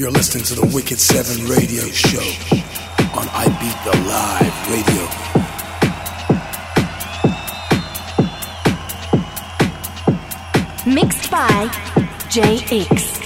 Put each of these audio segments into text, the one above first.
You're listening to the Wicked Seven Radio Show on I Beat the Live Radio. Mixed by JX.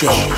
Show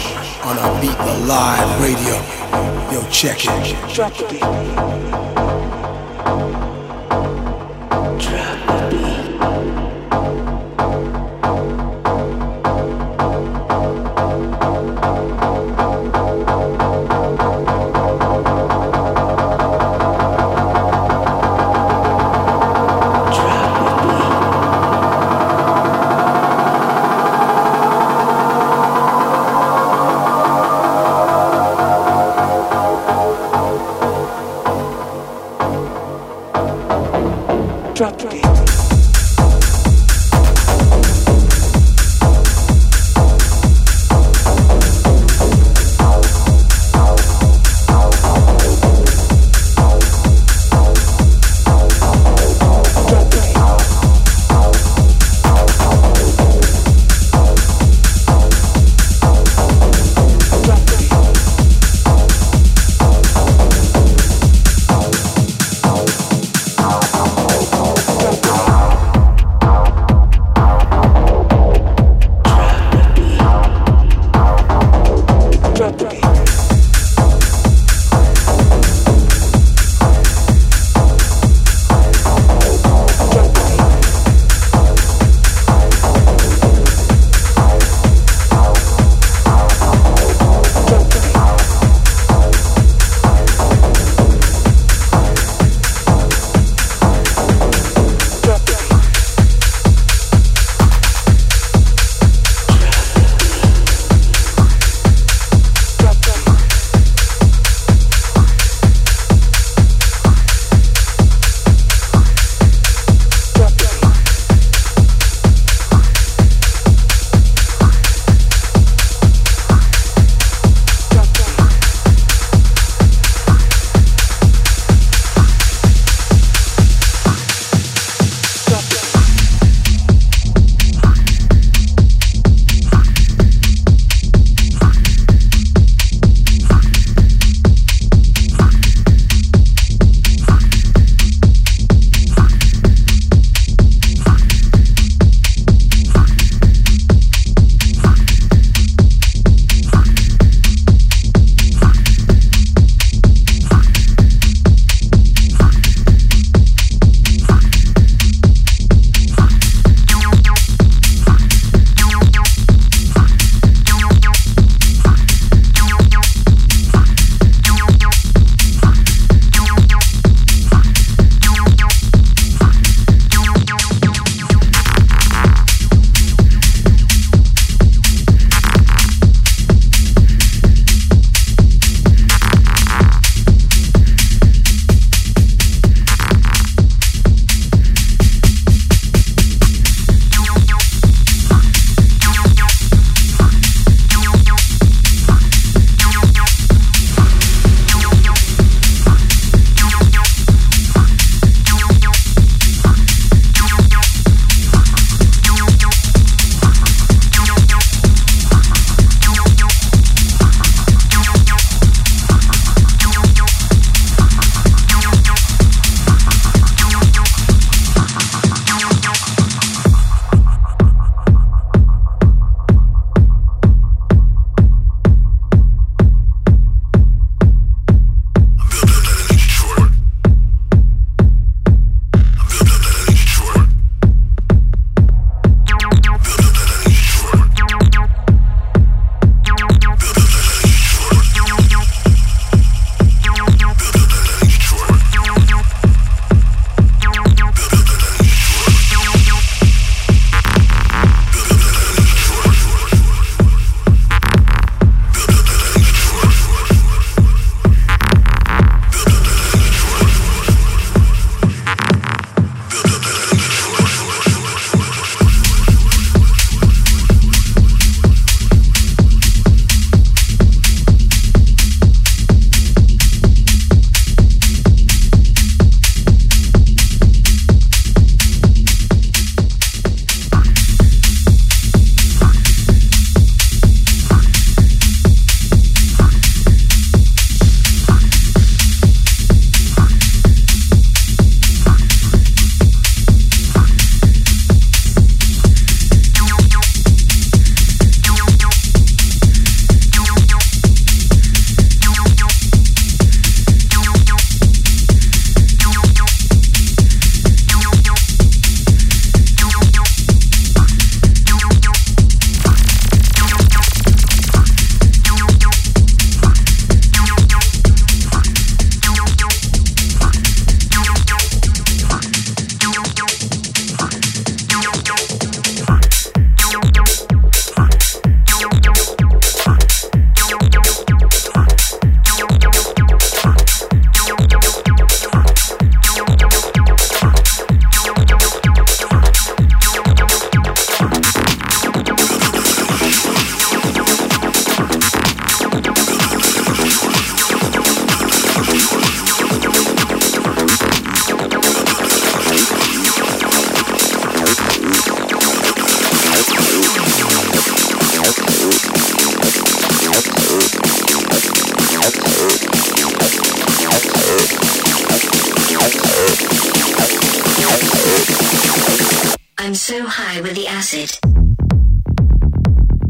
I'm so high with the acid.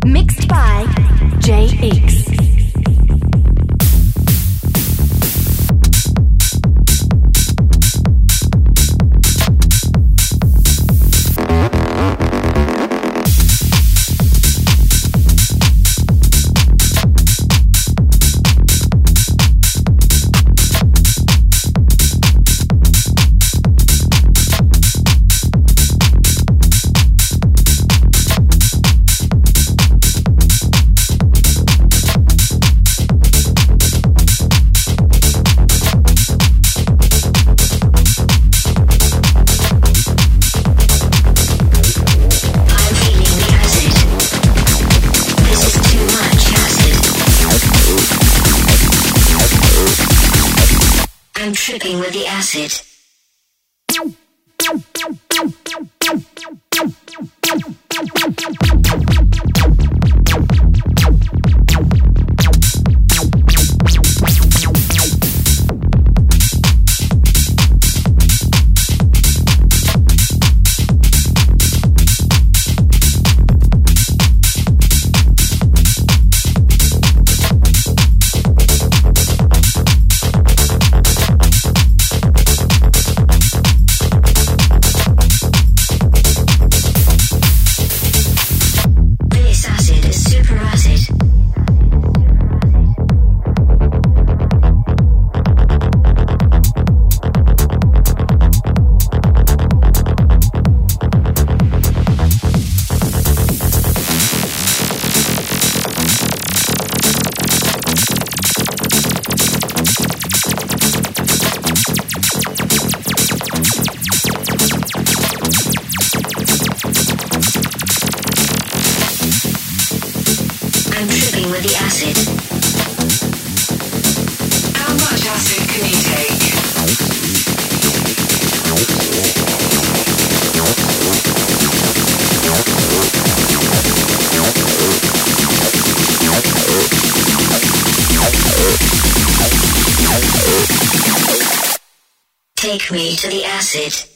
Mixed by JX. acid.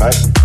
nice.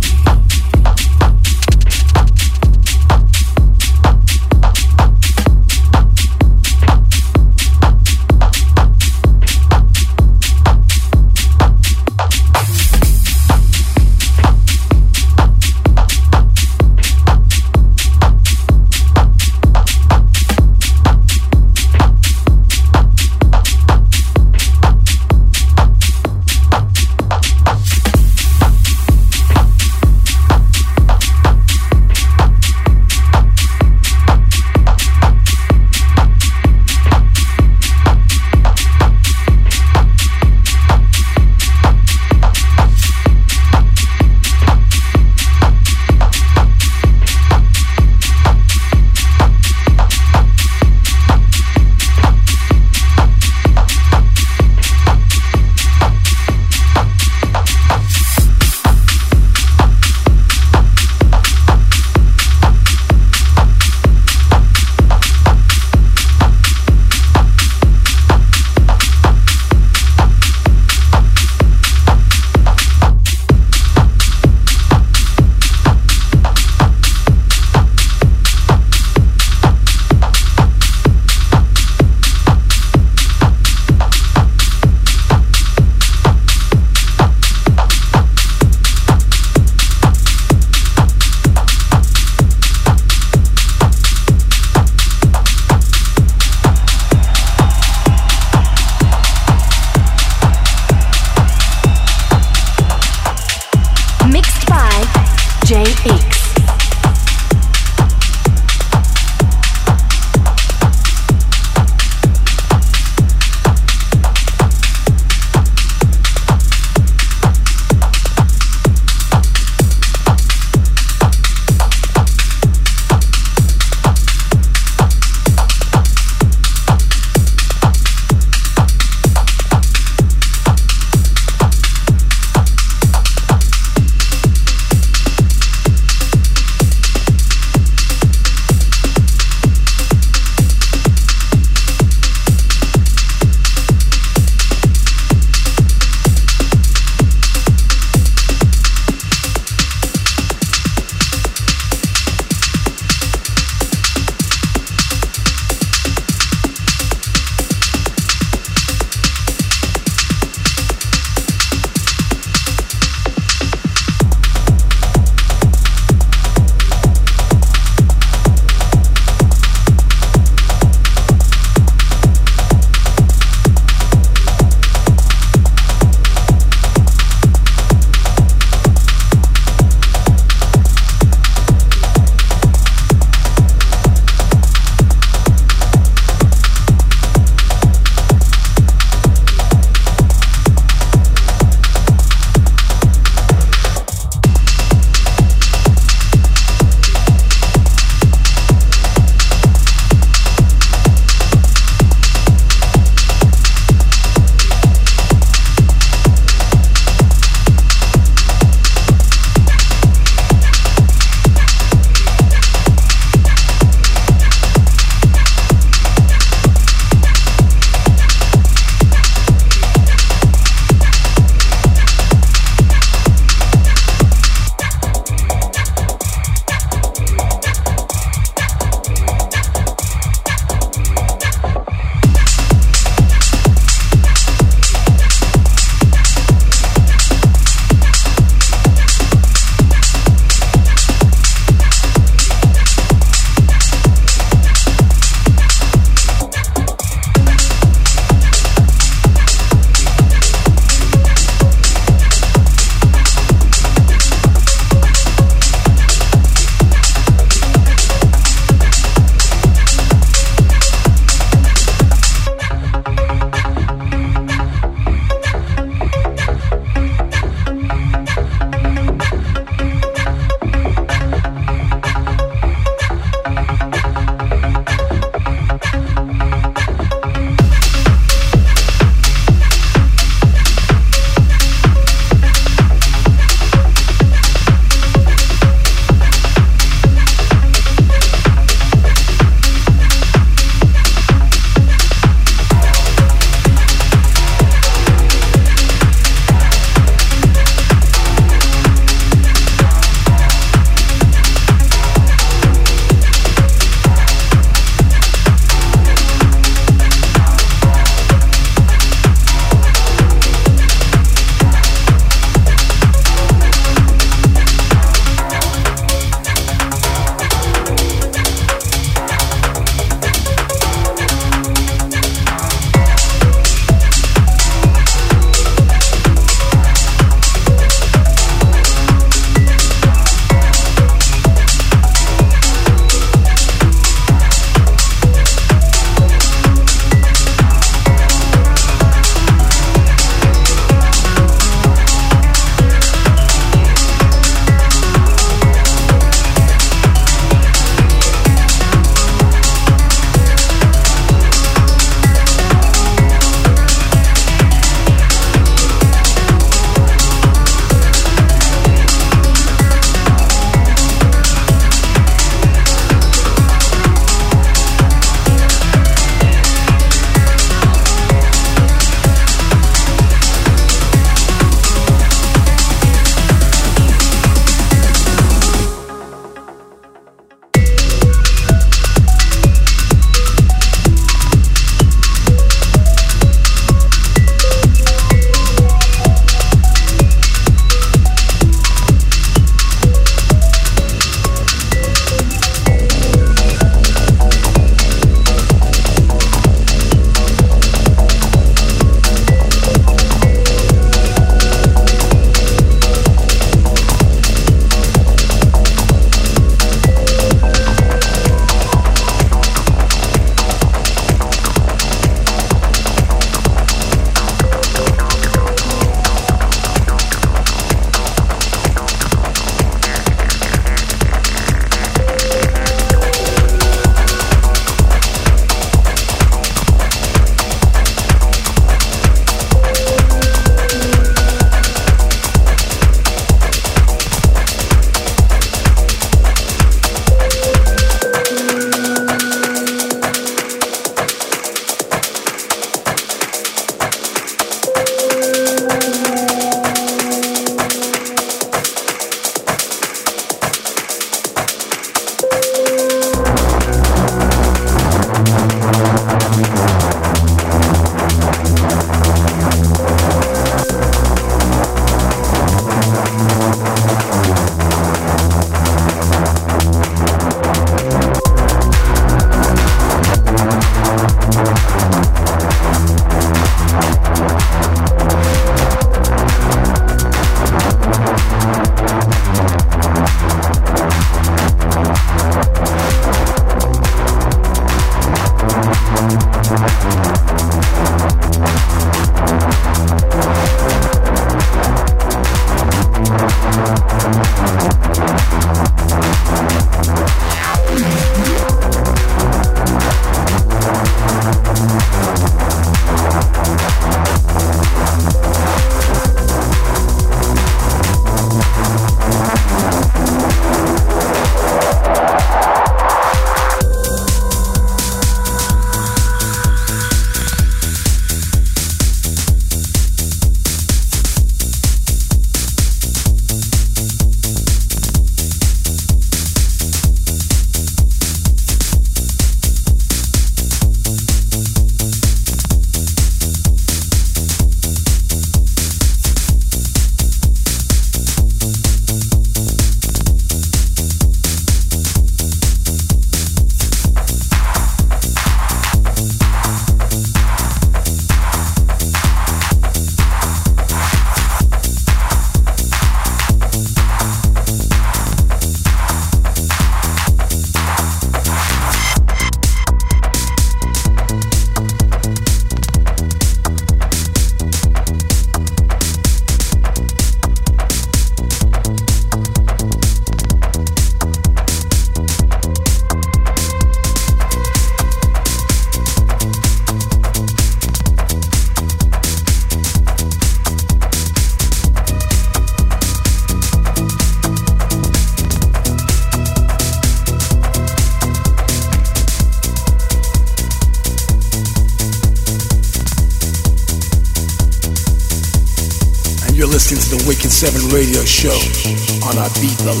On